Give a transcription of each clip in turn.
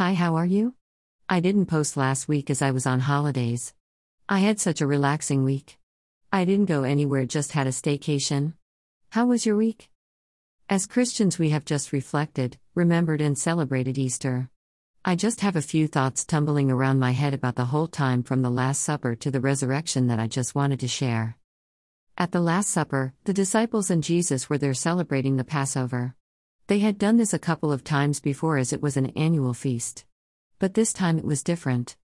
Hi, how are you? I didn't post last week as I was on holidays. I had such a relaxing week. I didn't go anywhere, just had a staycation. How was your week? As Christians, we have just reflected, remembered, and celebrated Easter. I just have a few thoughts tumbling around my head about the whole time from the Last Supper to the resurrection that I just wanted to share. At the Last Supper, the disciples and Jesus were there celebrating the Passover. They had done this a couple of times before as it was an annual feast. But this time it was different.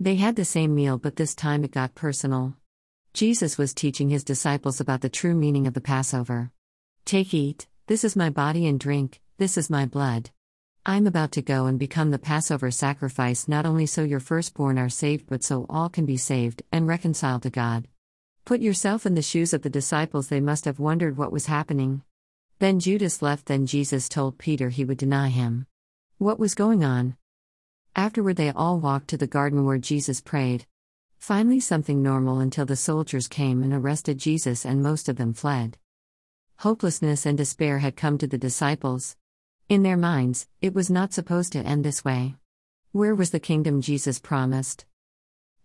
They had the same meal, but this time it got personal. Jesus was teaching his disciples about the true meaning of the Passover. Take, eat, this is my body, and drink, this is my blood. I'm about to go and become the Passover sacrifice not only so your firstborn are saved, but so all can be saved and reconciled to God. Put yourself in the shoes of the disciples, they must have wondered what was happening. Then Judas left, then Jesus told Peter he would deny him. What was going on? Afterward, they all walked to the garden where Jesus prayed. Finally, something normal until the soldiers came and arrested Jesus, and most of them fled. Hopelessness and despair had come to the disciples. In their minds, it was not supposed to end this way. Where was the kingdom Jesus promised?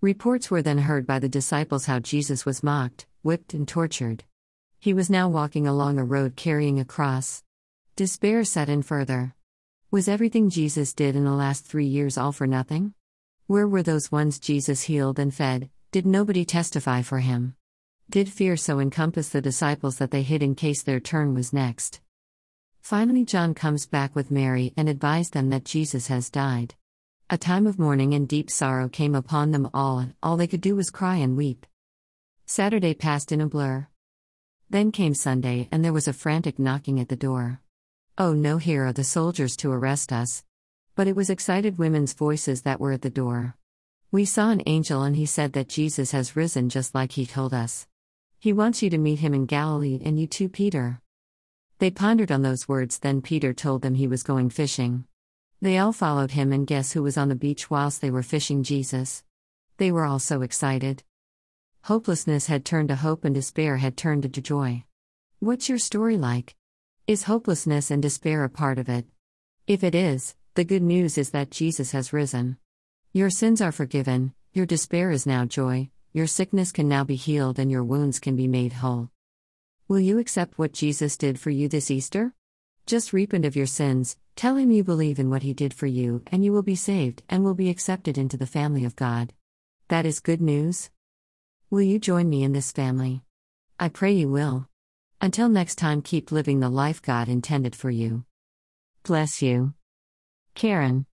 Reports were then heard by the disciples how Jesus was mocked, whipped, and tortured. He was now walking along a road carrying a cross. Despair set in further. Was everything Jesus did in the last three years all for nothing? Where were those ones Jesus healed and fed? Did nobody testify for him? Did fear so encompass the disciples that they hid in case their turn was next? Finally, John comes back with Mary and advised them that Jesus has died. A time of mourning and deep sorrow came upon them all, and all they could do was cry and weep. Saturday passed in a blur. Then came Sunday, and there was a frantic knocking at the door. Oh no, here are the soldiers to arrest us. But it was excited women's voices that were at the door. We saw an angel, and he said that Jesus has risen just like he told us. He wants you to meet him in Galilee, and you too, Peter. They pondered on those words, then Peter told them he was going fishing. They all followed him, and guess who was on the beach whilst they were fishing Jesus? They were all so excited. Hopelessness had turned to hope and despair had turned to joy. What's your story like? Is hopelessness and despair a part of it? If it is, the good news is that Jesus has risen. Your sins are forgiven, your despair is now joy, your sickness can now be healed, and your wounds can be made whole. Will you accept what Jesus did for you this Easter? Just repent of your sins, tell him you believe in what he did for you, and you will be saved and will be accepted into the family of God. That is good news. Will you join me in this family? I pray you will. Until next time, keep living the life God intended for you. Bless you. Karen